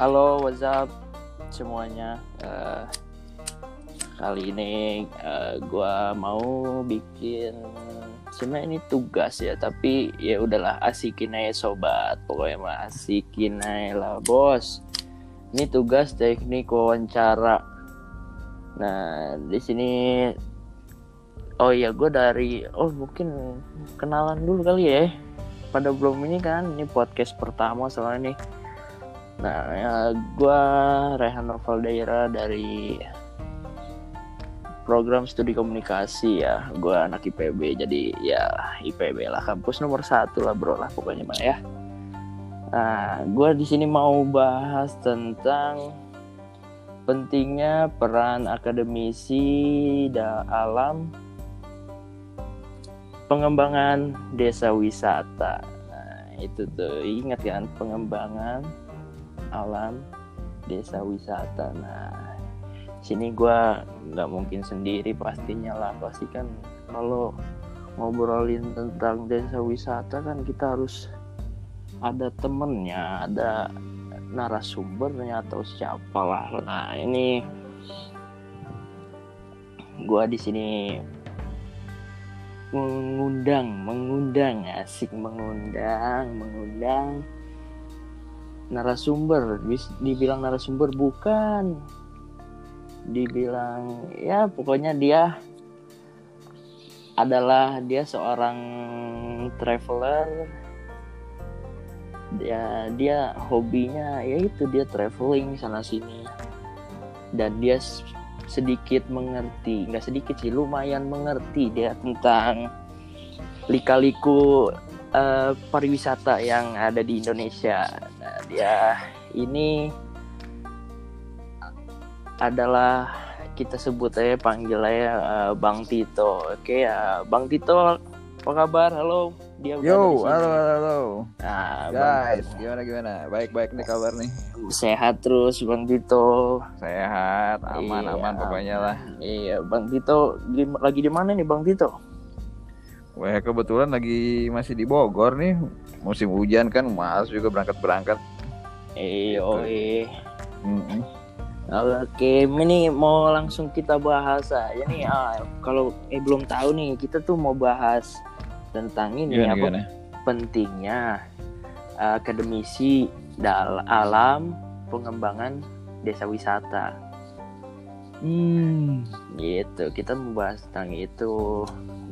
halo WhatsApp semuanya. Uh, kali ini uh, gua mau bikin sebenarnya ini tugas ya, tapi ya udahlah asikin aja sobat. Pokoknya mah asikin aja lah bos. Ini tugas teknik wawancara. Nah di sini oh iya gue dari oh mungkin kenalan dulu kali ya pada belum ini kan ini podcast pertama soalnya nih nah ya, gue Rehan Novel Daira dari program studi komunikasi ya. Gue anak IPB jadi ya IPB lah. Kampus nomor satu lah bro lah pokoknya mah ya. Nah gue di sini mau bahas tentang pentingnya peran akademisi dan alam pengembangan desa wisata. Nah, itu tuh ingat kan pengembangan alam desa wisata. Nah, sini gue nggak mungkin sendiri pastinya lah pasti kan kalau ngobrolin tentang desa wisata kan kita harus ada temennya, ada narasumbernya atau siapa lah. Nah ini gue di sini mengundang mengundang asik mengundang mengundang narasumber. Dibilang narasumber bukan. Dibilang ya pokoknya dia adalah dia seorang traveler. Dia dia hobinya yaitu dia traveling sana sini. Dan dia sedikit mengerti nggak sedikit sih lumayan mengerti dia tentang lika-liku uh, pariwisata yang ada di Indonesia dia ini adalah kita sebut aja panggil aja uh, Bang Tito oke ya Bang Tito apa kabar halo dia Yo, halo, halo, halo. Nah, guys, bang, gimana gimana? Baik, baik nih kabar nih. Sehat terus, Bang Tito. Sehat, aman, iya, aman pokoknya lah. Iya, Bang Tito lagi di mana nih, Bang Tito? Wah, kebetulan lagi masih di Bogor nih. Musim hujan kan, mas juga berangkat-berangkat. Iya, gitu. mm -mm. Oke, ini mau langsung kita bahas aja nih. Ah, kalau eh, belum tahu nih, kita tuh mau bahas tentang ini gimana, apa gimana? pentingnya uh, akademisi dal alam pengembangan desa wisata. Hmm, gitu. Kita membahas tentang itu.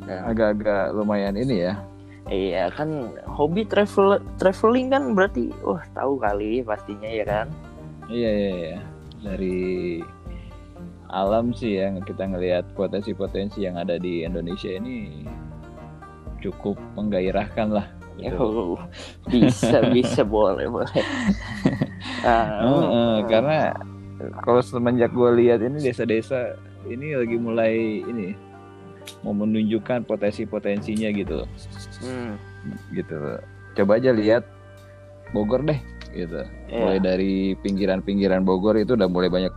Agak-agak lumayan ini ya. Iya kan hobi travel traveling kan berarti wah tahu kali pastinya ya kan. Iya iya iya. Dari alam sih yang kita ngelihat potensi-potensi yang ada di Indonesia ini cukup menggairahkan lah. Gitu. Oh, bisa bisa boleh boleh. uh, uh, uh, karena kalau semenjak gue lihat ini desa-desa ini lagi mulai ini mau menunjukkan potensi-potensinya gitu. Hmm. Gitu. Coba aja lihat Bogor deh gitu. Yeah. Mulai dari pinggiran-pinggiran Bogor itu udah mulai banyak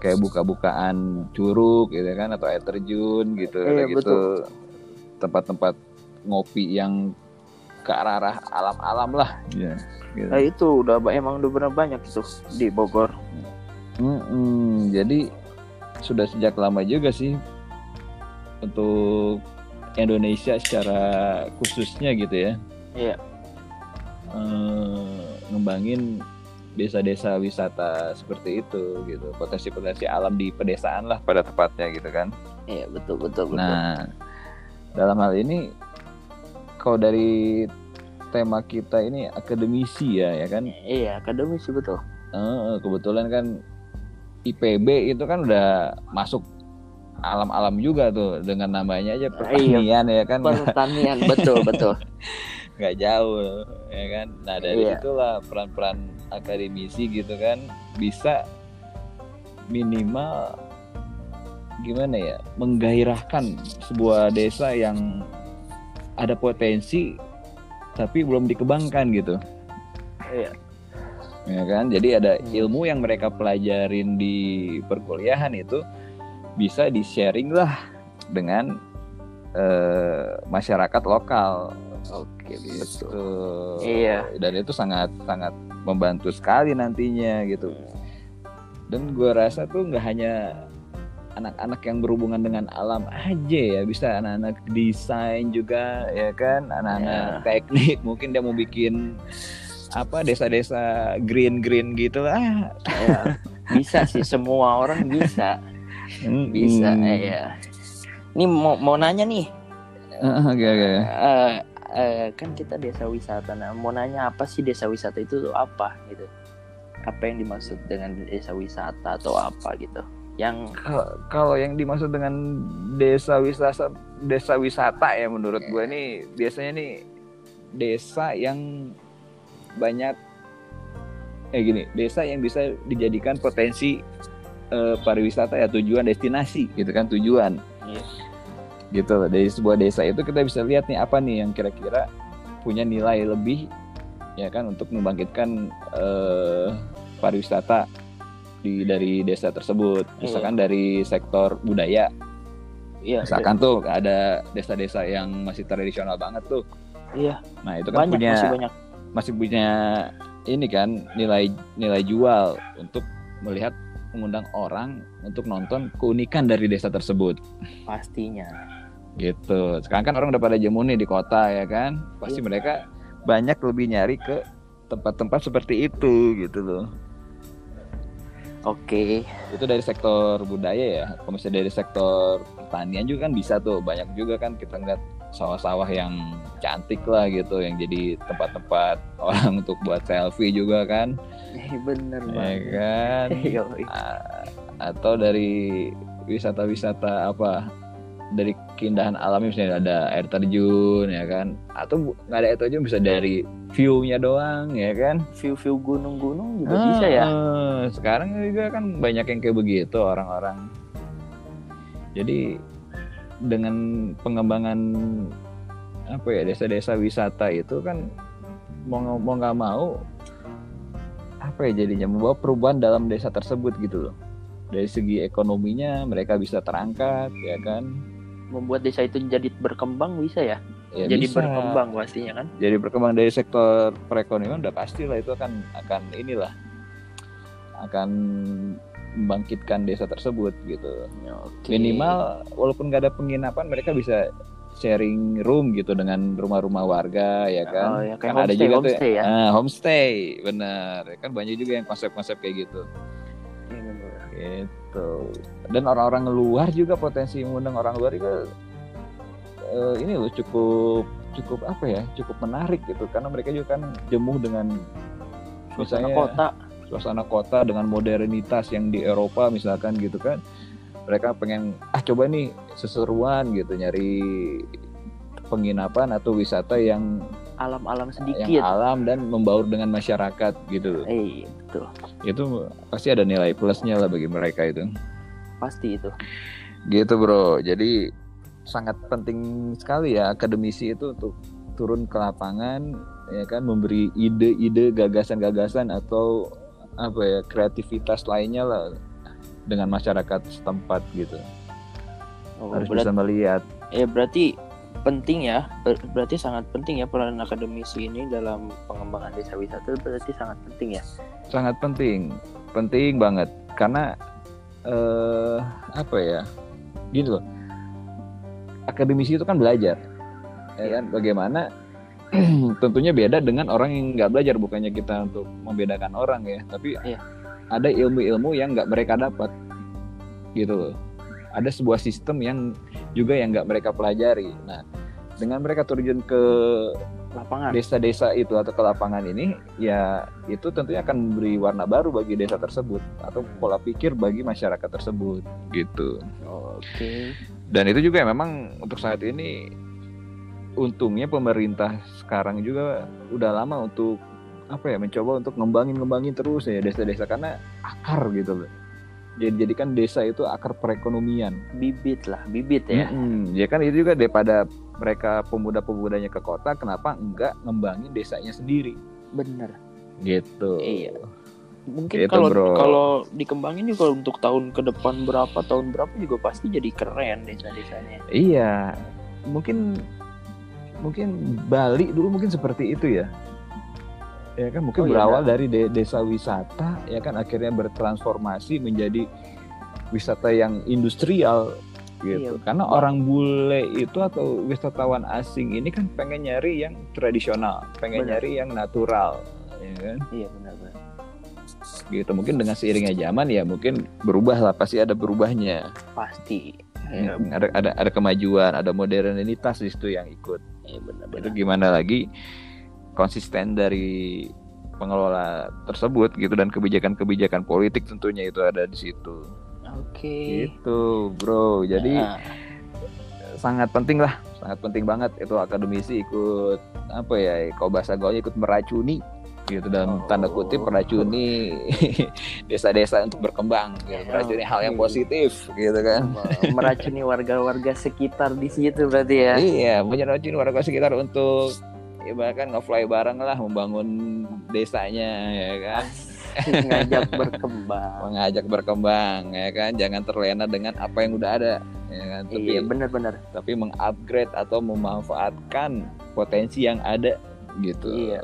kayak buka-bukaan curug gitu kan atau air terjun gitu yeah, gitu. Tempat-tempat ngopi yang ke arah-arah alam-alam lah. Iya. Gitu. Nah, itu udah emang udah benar banyak itu di Bogor. Mm -mm, jadi sudah sejak lama juga sih untuk Indonesia secara khususnya gitu ya. Iya. Uh, ngembangin desa-desa wisata seperti itu gitu. Potensi-potensi alam di pedesaan lah pada tepatnya gitu kan. Iya betul betul betul. Nah dalam hal ini kalau dari tema kita ini akademisi ya ya kan? Iya akademisi betul. Uh, kebetulan kan IPB itu kan udah masuk alam-alam juga tuh dengan namanya aja pertanian iya, ya kan pertanian betul betul nggak jauh ya kan nah dari iya. itulah peran-peran akademisi gitu kan bisa minimal gimana ya menggairahkan sebuah desa yang ada potensi tapi belum dikembangkan gitu. Iya. Ya kan? Jadi ada hmm. ilmu yang mereka pelajarin di perkuliahan itu bisa di-sharing lah dengan eh, masyarakat lokal Oke, gitu. Iya. Dan itu sangat sangat membantu sekali nantinya gitu. Dan gue rasa tuh nggak hanya anak-anak yang berhubungan dengan alam aja ya bisa anak-anak desain juga ya kan anak-anak Ya. teknik mungkin dia mau bikin apa desa-desa green green gitu lah Ya, bisa sih semua orang bisa, bisa. ya. Ini mau mau nanya nih, oke oke eh, eh, kan kita desa wisata. Nah, mau nanya apa sih desa wisata itu tuh apa gitu? Apa yang dimaksud dengan desa wisata atau apa gitu? Yang Kalau- yang dimaksud dengan desa wisata desa wisata ya menurut gue ini biasanya nih desa yang banyak eh gini desa yang bisa dijadikan potensi eh, pariwisata ya tujuan destinasi gitu kan tujuan Iya. gitu loh. dari sebuah desa itu kita bisa lihat nih apa nih yang kira-kira punya nilai lebih ya kan untuk membangkitkan eh, pariwisata di dari desa tersebut misalkan dari sektor budaya Iya, misalkan tuh ada desa-desa yang masih tradisional banget tuh iya nah itu kan banyak punya masih banyak. masih punya ini kan nilai nilai jual untuk melihat mengundang orang untuk nonton keunikan dari desa tersebut. Pastinya. gitu. Sekarang kan orang udah pada jemu nih di kota ya kan? Pasti Iya. mereka banyak lebih nyari ke tempat-tempat seperti itu gitu loh. Oke. itu dari sektor budaya ya. Kalau misalnya dari sektor pertanian juga kan bisa tuh. Banyak juga kan kita ngeliat sawah-sawah yang cantik lah gitu yang jadi tempat-tempat orang untuk buat selfie juga kan Eh, bener ya banget. kan Yoi. A- atau dari wisata-wisata apa dari keindahan alamnya misalnya ada air terjun ya kan atau nggak ada air terjun bisa dari view-nya doang ya kan View-view gunung-gunung juga bisa ya. Ah, Sekarang juga kan banyak yang kayak begitu orang-orang. Jadi dengan pengembangan apa ya desa-desa wisata itu kan mau mau nggak mau apa ya jadinya membawa perubahan dalam desa tersebut gitu loh. Dari segi ekonominya mereka bisa terangkat ya kan. Membuat desa itu jadi berkembang bisa ya. Ya jadi bisa. berkembang pastinya kan. jadi berkembang dari sektor perekonomian udah pasti lah itu akan akan inilah akan membangkitkan desa tersebut gitu Oke. minimal walaupun nggak ada penginapan mereka bisa sharing room gitu dengan rumah-rumah warga ya kan? Oh, ya, kayak Kan ada homestay, juga tuh homestay ya. ah, homestay benar. Ya kan banyak juga yang konsep-konsep kayak gitu. Iya, bener. gitu. Dan orang-orang luar juga potensi mengundang orang luar itu eh, ini loh cukup cukup apa ya cukup menarik gitu. Karena mereka juga kan jemuh dengan Suasana misalnya kota. suasana kota dengan modernitas yang di Eropa misalkan gitu kan mereka pengen ah coba nih seseruan gitu nyari penginapan atau wisata yang Alam-alam yang sedikit. alam dan membaur dengan masyarakat gitu loh. Eh, iya, betul. itu pasti ada nilai plusnya lah bagi mereka itu Pasti itu. gitu bro jadi sangat penting sekali ya akademisi itu untuk turun ke lapangan ya kan memberi ide-ide gagasan-gagasan atau apa ya kreativitas lainnya lah dengan masyarakat setempat gitu Oh, harus berat- bisa melihat ya berarti penting ya. Ber- Berarti sangat penting ya peran akademisi ini dalam pengembangan desa wisata berarti sangat penting ya. sangat penting penting banget karena eh apa ya gini loh akademisi itu kan belajar ya Iya. kan bagaimana tentunya beda dengan orang yang nggak belajar bukannya kita untuk membedakan orang ya tapi Iya. Ada ilmu-ilmu yang nggak mereka dapat gitu loh ada sebuah sistem yang juga yang nggak mereka pelajari nah dengan mereka terjun ke Lapangan. desa-desa itu atau ke lapangan ini ya itu tentunya akan memberi warna baru bagi desa tersebut atau pola pikir bagi masyarakat tersebut gitu Oke. dan itu juga memang untuk saat ini untungnya pemerintah sekarang juga udah lama untuk apa ya mencoba untuk ngembangin ngembangin terus ya desa-desa karena akar gitu loh jadi jadikan desa itu akar perekonomian Bibit lah, bibit ya. Mm-mm. ya kan itu juga daripada mereka pemuda-pemudanya ke kota kenapa enggak ngembangin desanya sendiri Bener. gitu Iya. Mungkin Gitu, kalau bro. kalau dikembangin juga untuk tahun ke depan berapa tahun berapa juga pasti jadi keren desa-desanya. iya mungkin mungkin Bali dulu mungkin seperti itu ya ya kan mungkin Oh, iya, berawal dari de- desa wisata ya kan akhirnya bertransformasi menjadi wisata yang industrial gitu Iya. karena orang bule itu atau wisatawan asing ini kan pengen nyari yang tradisional pengen Benar. nyari yang natural ya kan Iya benar-benar. gitu mungkin dengan seiringnya zaman ya mungkin berubah lah pasti ada berubahnya Pasti. Ya, Iya ada ada ada kemajuan ada modernitas di situ yang ikut iya, itu benar-benar. gimana lagi konsisten dari pengelola tersebut gitu dan kebijakan-kebijakan politik tentunya itu ada di situ Oke. gitu bro jadi Nah, sangat penting lah sangat penting banget itu akademisi ikut apa ya kalau bahasa gaulnya ikut meracuni gitu dalam Oh. tanda kutip meracuni desa-desa untuk berkembang gitu. meracuni hal yang positif gitu kan meracuni warga-warga sekitar di situ berarti ya. Iya, menyerocin warga sekitar untuk ya bahkan nge-fly bareng lah membangun desanya ya kan. Ngajak berkembang. Mengajak berkembang ya kan. Jangan terlena dengan apa yang udah ada ya kan. Tapi Iya benar-benar. tapi mengupgrade atau memanfaatkan potensi yang ada gitu. Iya.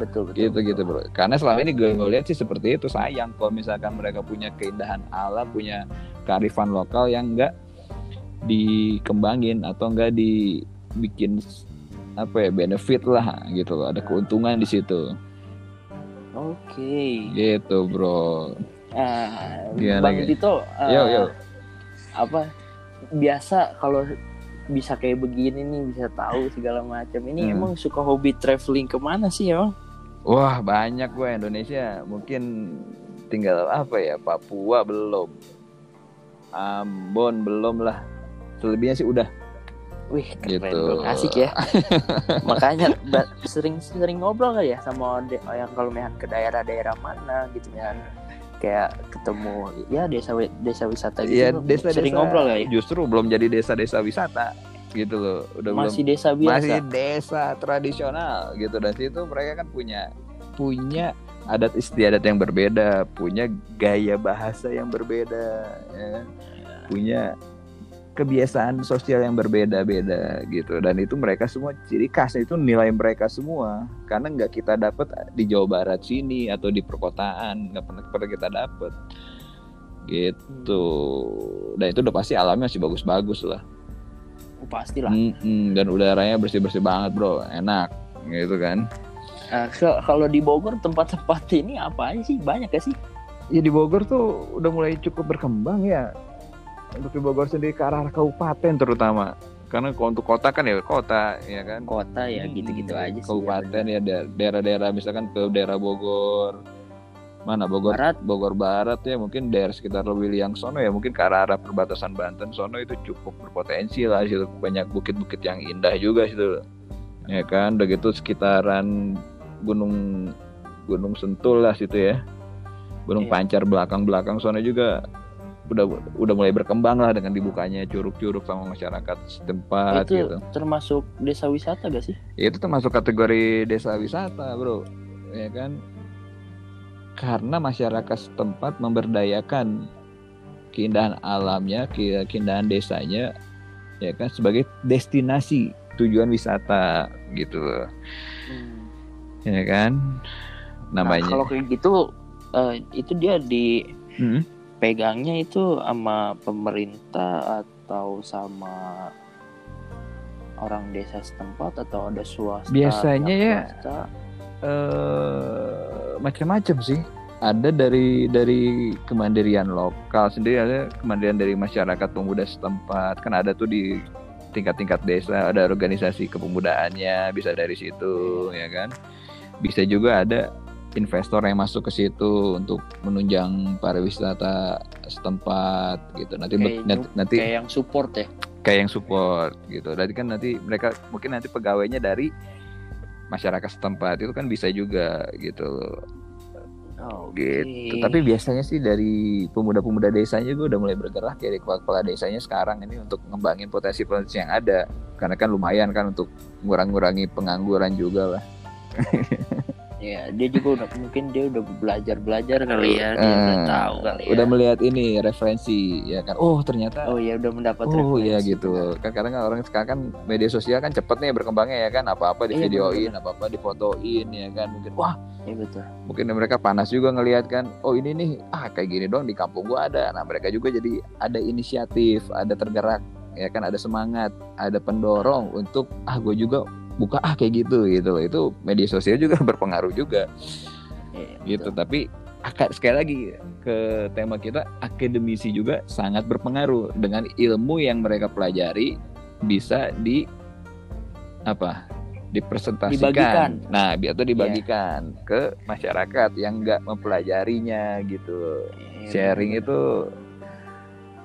Betul betul. Gitu gitu bro. Karena selama ini gue ngeliat sih seperti itu sayang kalau misalkan mereka punya keindahan alam, punya kearifan lokal yang enggak dikembangin atau enggak dibikin apa ya benefit lah gitu loh. Ada keuntungan di situ. Oke. Gitu bro. Ah, Gimana Bang ah, Yo yo. apa biasa kalau bisa kayak begini nih bisa tahu segala macam. Ini Hmm. emang suka hobi traveling ke mana sih emang? Wah banyak gue Indonesia. Mungkin tinggal apa ya Papua belum. Ambon belum lah. Selebihnya sih udah. Wih, keren Gitu. bro. Asik ya. Makanya sering-sering ngobrol kali ya sama de- yang kalau mehan ke daerah-daerah mana gitu ya. Kayak ketemu ya desa desa wisata gitu. Iya bro. desa-desa sering ngobrol kali. ya? Justru belum jadi desa-desa wisata gitu loh. Udah Masih belum desa biasa. masih desa tradisional gitu dan situ mereka kan punya punya adat istiadat yang berbeda, punya gaya bahasa yang berbeda, ya punya kebiasaan sosial yang berbeda-beda gitu. Dan itu mereka semua ciri khas itu nilai mereka semua. Karena nggak kita dapat di Jawa Barat sini atau di perkotaan nggak pernah pernah kita dapat gitu. Dan itu udah pasti alamnya masih bagus-bagus lah. Oh, pastilah. Mm-mm, dan udaranya bersih-bersih banget bro. Enak gitu kan. Nah, ke- kalau di Bogor tempat-tempat ini apa aja sih? Banyak gak sih? ya di Bogor tuh udah mulai cukup berkembang ya untuk di Bogor sendiri ke arah kabupaten terutama. Karena kalau untuk kota kan ya kota ya kan? Kota ya gitu-gitu Hmm, aja sih. kabupaten ya da- daerah-daerah misalkan ke daerah Bogor. Mana? Bogor Barat. Bogor Barat ya mungkin daerah sekitar Lewiliang sono ya mungkin ke arah, arah perbatasan Banten sono itu cukup berpotensi lah situ banyak bukit-bukit yang indah juga situ. Ya kan? Udah gitu sekitaran gunung gunung Sentul lah situ ya. Gunung Iya. Pancar belakang-belakang sono juga udah udah mulai berkembang lah dengan dibukanya curug-curug sama masyarakat setempat itu gitu. termasuk desa wisata gak sih? itu termasuk kategori desa wisata bro. Ya kan? Karena masyarakat setempat memberdayakan keindahan alamnya ke- keindahan desanya ya kan? Sebagai destinasi tujuan wisata gitu. Loh ya kan? Nah, namanya kalau kayak gitu eh, itu dia Hmm. Dipegangnya itu sama pemerintah atau sama orang desa setempat atau ada swasta? Biasanya ya, eh macam-macam sih. Ada dari dari kemandirian lokal sendiri, ada kemandirian dari masyarakat pemuda setempat. Kan ada tuh di tingkat-tingkat desa, ada organisasi kepemudaannya, bisa dari situ, ya kan. Bisa juga ada investor yang masuk ke situ untuk menunjang pariwisata setempat gitu. Nanti Kayak nanti, nanti kayak yang support ya? kayak yang support gitu. Jadi kan nanti mereka mungkin nanti pegawainya dari masyarakat setempat itu kan bisa juga gitu loh. Oh, gitu. Tapi biasanya sih dari pemuda-pemuda desanya juga udah mulai bergerak ya dari kepala desanya sekarang ini untuk ngembangin potensi-potensi yang ada. Karena kan lumayan kan untuk ngurang-ngurangi pengangguran juga lah. ya dia juga udah mungkin dia udah belajar belajar kali ya dia udah Eh, tahu kali ya. Udah melihat ini referensi ya kan? Oh ternyata oh ya udah mendapat Oh referensi. iya gitu. Kan kadang kan orang sekarang kan media sosial kan cepet nih berkembangnya ya kan? Apa-apa di Iya, videoin apa-apa difotoin ya kan? Mungkin wah Iya betul. mungkin mereka panas juga ngelihat kan oh ini nih ah kayak gini dong di kampung gua ada. Nah mereka juga jadi ada inisiatif ada tergerak ya kan? Ada semangat ada pendorong untuk ah gue juga buka ah kayak gitu gitu itu media sosial juga berpengaruh juga. Iya, gitu. betul. tapi sekali lagi ke tema kita akademisi juga sangat berpengaruh. Dengan ilmu yang mereka pelajari bisa di apa dipresentasikan. Dibagikan. nah bi- atau dibagikan ke masyarakat yang nggak mempelajarinya gitu. Iya, sharing betul. itu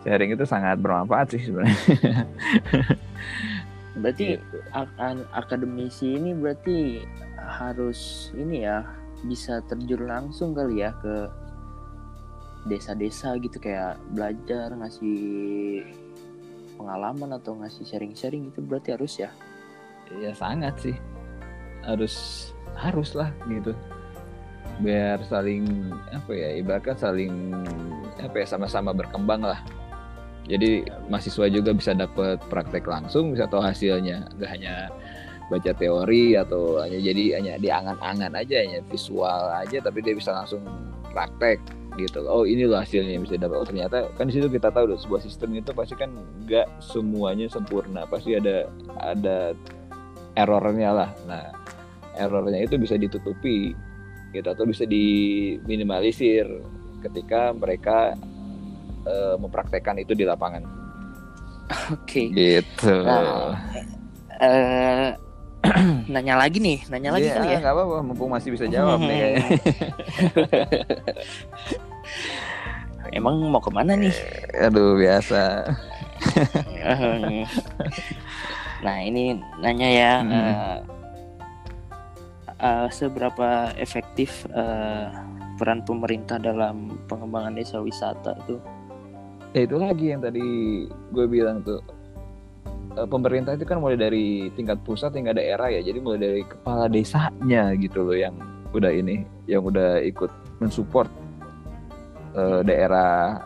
sharing itu sangat bermanfaat sih sebenarnya berarti Gitu. ak- an- akademisi ini berarti harus ini ya bisa terjun langsung kali ya ke desa-desa gitu kayak belajar ngasih pengalaman atau ngasih sharing-sharing gitu berarti harus ya? Ya sangat sih. Harus harus lah gitu. Biar saling apa ya ibaratkan saling apa ya sama-sama berkembang lah jadi mahasiswa juga bisa dapat praktek langsung bisa tahu hasilnya nggak hanya baca teori atau hanya jadi hanya diangan-angan aja hanya visual aja tapi dia bisa langsung praktek gitu. Oh ini loh hasilnya yang bisa dapat. Oh ternyata kan di situ kita tahu loh sebuah sistem itu pasti kan nggak semuanya sempurna pasti ada ada errornya lah. Nah errornya itu bisa ditutupi gitu atau bisa diminimalisir ketika mereka eh, mempraktekkan itu di lapangan. oke Gitu. Nah, eh nanya lagi nih nanya lagi Iya, kali ya nggak apa-apa, mumpung masih bisa jawab nih kayaknya. emang mau ke mana nih Aduh biasa. nah ini nanya ya Hmm. eh, eh, seberapa efektif eh, peran pemerintah dalam pengembangan desa wisata itu Ya itu lagi yang tadi gue bilang tuh. Eh, Pemerintah itu kan mulai dari tingkat pusat hingga daerah ya. Jadi mulai dari kepala desanya gitu loh yang udah ini, yang udah ikut mensupport eh, daerah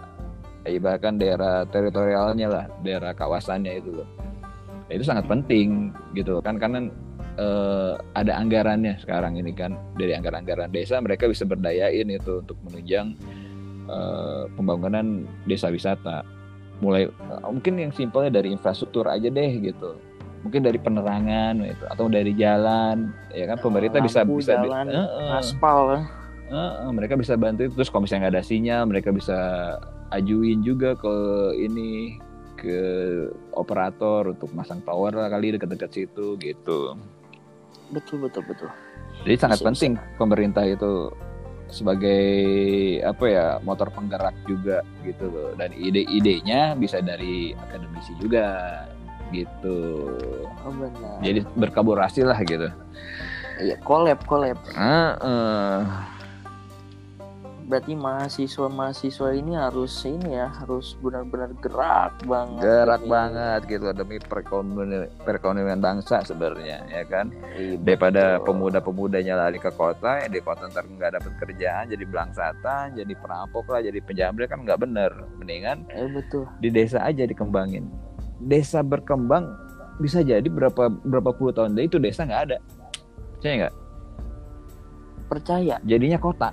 eh, bahkan daerah teritorialnya lah, daerah kawasannya itu loh. Nah, itu sangat penting gitu kan karena eh, ada anggarannya sekarang ini kan dari anggaran-anggaran desa mereka bisa berdayain itu untuk menunjang eh, pembangunan desa wisata. Mulai eh, mungkin yang simpelnya dari infrastruktur aja deh gitu. Mungkin dari penerangan gitu atau dari jalan ya kan pemerintah bisa Lampu, bisa jalan, Eh, eh. aspal Heeh, mereka bisa bantu terus kalau misalnya nggak ada sinyal mereka bisa ajuin juga ke ini ke operator untuk masang tower lah kali dekat-dekat situ gitu. Betul betul betul. Jadi sangat Bisa, penting pemerintah itu sebagai apa ya motor penggerak juga gitu loh. Dan ide-idenya bisa dari akademisi juga gitu. Oh benar. Jadi berkolaborasi lah gitu. Iya collab collab. Heeh. Berarti mahasiswa mahasiswa ini harus ini ya harus benar-benar gerak banget gerak demi- banget gitu demi perekonomian perekonomian bangsa sebenarnya ya kan? Iya, daripada pemuda-pemudanya lari ke kota yang di kota ntar nggak dapat kerjaan jadi belangsatan jadi perampok lah jadi penjamret kan nggak bener. Mendingan eh betul. di desa aja dikembangin. Desa berkembang bisa jadi berapa berapa puluh tahun dari itu desa nggak ada. Percaya nggak? Percaya. Jadinya kota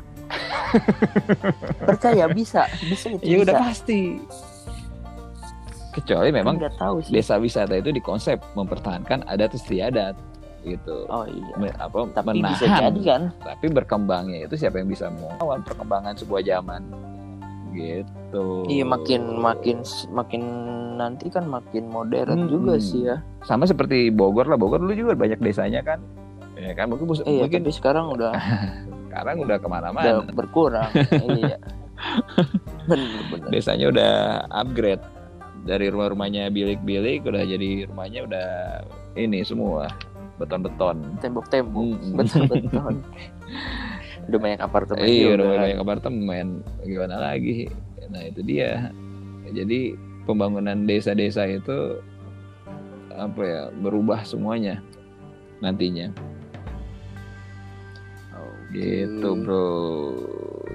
percaya bisa. Bisa itu ya udah bisa. pasti. Kecuali memang nggak tahu sih. desa wisata itu dikonsep mempertahankan adat istiadat gitu. Oh iya. Apa tapi menahan. bisa jadi kan? Tapi berkembangnya itu siapa yang bisa mengawal perkembangan sebuah zaman? Gitu. Iya makin makin makin nanti kan makin modern Hmm, juga hmm. sih ya. Sama seperti Bogor lah. Bogor dulu juga banyak desanya kan. Ya kan? Mungkin iya mungkin tapi sekarang udah sekarang udah udah ke mana-mana berkurang iya. Bener bener. Desanya udah upgrade. Dari rumah-rumahnya bilik-bilik udah jadi rumahnya udah ini semua beton-beton. Tembok-tembok Hmm. betul udah banyak apartemen iya udah banyak apartemen. Gimana lagi? Nah itu dia. Jadi pembangunan desa-desa itu apa ya berubah semuanya nantinya Gitu bro.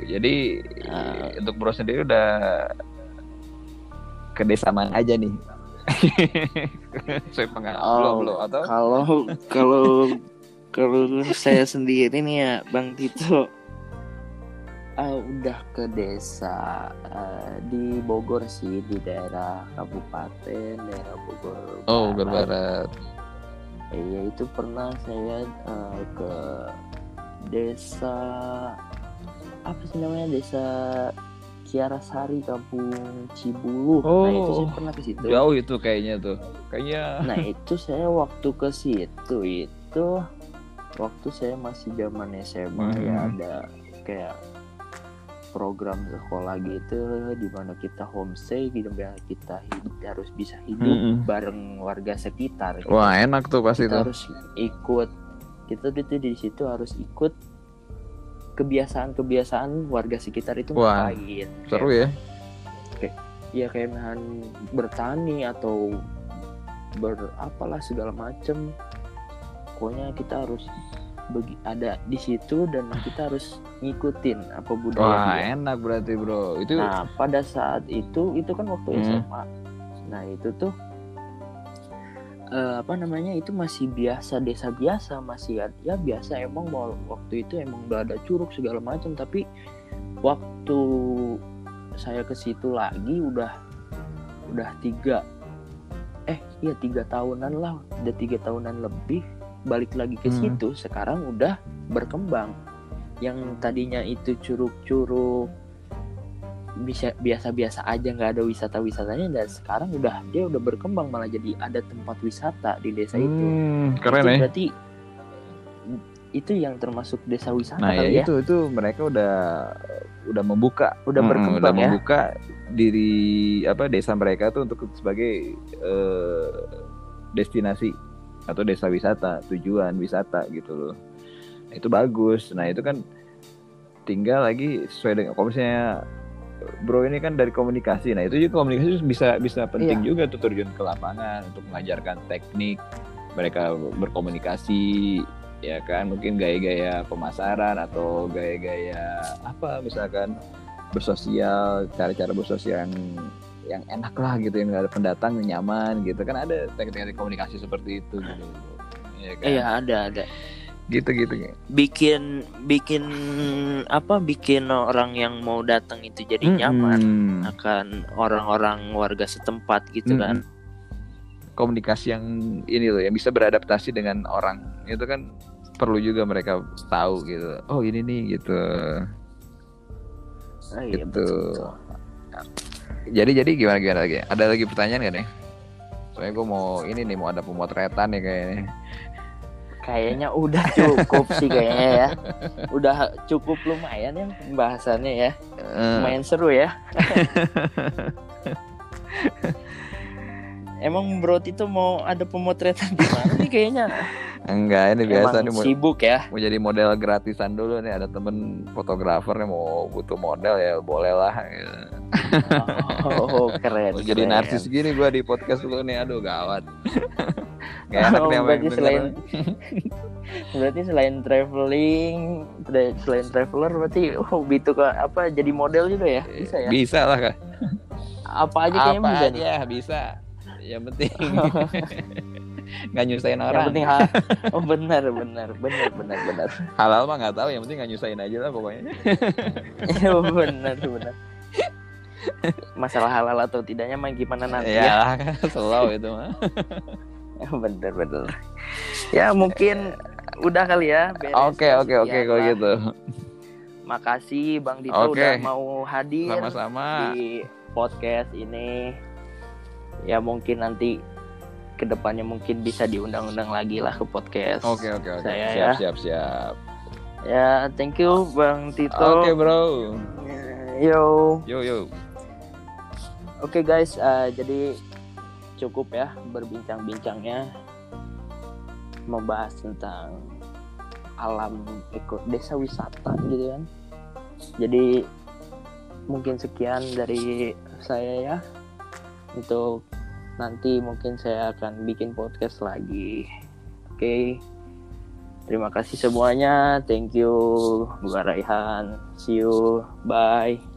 Jadi Nah. untuk bro sendiri udah ke desa mana aja nih? Saya pengalaman Oh, belum atau Kalau kalau kalau saya sendiri nih ya Bang Tito ah, udah ke desa ah, di Bogor sih di daerah kabupaten daerah Bogor. Oh, Bogor Barat. Iya itu pernah saya ah, ke desa apa sih namanya desa Kiarasari Kampung Cibulu. Nah itu Oh, saya pernah ke situ. Jauh itu kayaknya tuh. Kayaknya Nah itu saya waktu ke situ itu waktu saya masih zaman SMA ya Mhm. ada kayak program sekolah gitu di mana kita homestay di mana kita hidup, harus bisa hidup Mhm. bareng warga sekitar. gitu. wah enak tuh pasti kita tuh. harus ikut kita itu di situ harus ikut kebiasaan-kebiasaan warga sekitar itu Wah, ngapain. Seru Kayak- ya. ya kayak bertani atau berapalah segala macem pokoknya kita harus begi, ada di situ dan kita harus ngikutin apa budaya Wah dia. enak berarti bro. Itu Nah pada saat itu itu kan waktu Hmm. SMA nah itu tuh eh, apa namanya itu masih biasa desa biasa masih ya biasa emang mau waktu itu emang udah ada curug segala macam tapi waktu saya ke situ lagi udah udah tiga eh iya tiga tahunan lah udah tiga tahunan lebih balik lagi ke Hmm. situ sekarang udah berkembang yang tadinya itu curug-curug bisa biasa-biasa aja nggak ada wisata-wisatanya dan sekarang udah dia udah berkembang malah jadi ada tempat wisata di desa itu. Hmm, keren itu ya. berarti itu yang termasuk desa wisata Nah ya kali ya. itu itu mereka udah udah membuka Udah Mm, berkembang udah ya. membuka diri apa desa mereka tuh untuk sebagai eh, destinasi atau desa wisata tujuan wisata gitu loh Nah, itu bagus nah itu kan tinggal lagi sesuai dengan kalau misalnya bro ini kan dari komunikasi. Nah itu juga komunikasi bisa bisa penting Iya. juga tuh terjun ke lapangan untuk mengajarkan teknik. Mereka berkomunikasi ya kan? Mungkin gaya-gaya pemasaran atau gaya-gaya apa misalkan bersosial cara-cara bersosial yang yang enak lah gitu yang ada pendatang yang nyaman gitu. Kan ada teknik-teknik komunikasi seperti itu gitu. Ya kan? Iya ada ada. Gitu gitu Bikin bikin apa bikin orang yang mau datang itu jadi nyaman Mm-mm. akan orang-orang warga setempat gitu kan. komunikasi yang ini loh yang bisa beradaptasi dengan orang itu kan perlu juga mereka tahu gitu oh ini nih gitu Ah, iya, Gitu. betul. jadi jadi gimana gimana lagi ada lagi pertanyaan gak nih soalnya gue mau ini nih mau ada pemotretan nih kayaknya Kayaknya udah cukup sih kayaknya ya. Udah cukup lumayan ya pembahasannya ya. Eh, Lumayan seru ya. Emang Bro Tito mau ada pemotretan di mana nih kayaknya? enggak ini biasa Emang nih mau, sibuk ya. mau jadi model gratisan dulu nih ada temen fotografer nih mau butuh model ya boleh lah. Oh, keren. Mau jadi narsis gini gue di podcast lu nih aduh gawat Gak enak Oh, yang berarti selain berarti selain traveling, tra- selain traveler berarti oh gitu ke apa jadi model juga ya? Bisa ya? bisa lah kan Apa aja kayaknya apa bisa aja bisa yang penting nggak nyusahin Yang orang penting ha- oh benar benar benar benar benar. halal mah nggak tahu yang penting nggak nyusahin aja lah pokoknya Iya benar benar. Masalah halal atau tidaknya mah gimana nanti ya? ya kan slow itu mah bener bener. Ya mungkin udah kali ya. oke oke oke kalau gitu Makasih Bang Dito Oke. udah mau hadir sama-sama di podcast ini. Ya mungkin nanti ke depannya mungkin bisa diundang-undang lagi lah ke podcast. oke oke oke siap ya. siap siap Ya thank you Bang Tito. oke bro Yo. yo yo Oke guys, eh, jadi cukup ya berbincang-bincangnya membahas tentang alam eko desa wisata gitu kan. Jadi mungkin sekian dari saya ya. Untuk nanti mungkin saya akan bikin podcast lagi. Oke. terima kasih semuanya thank you gua Raihan see you bye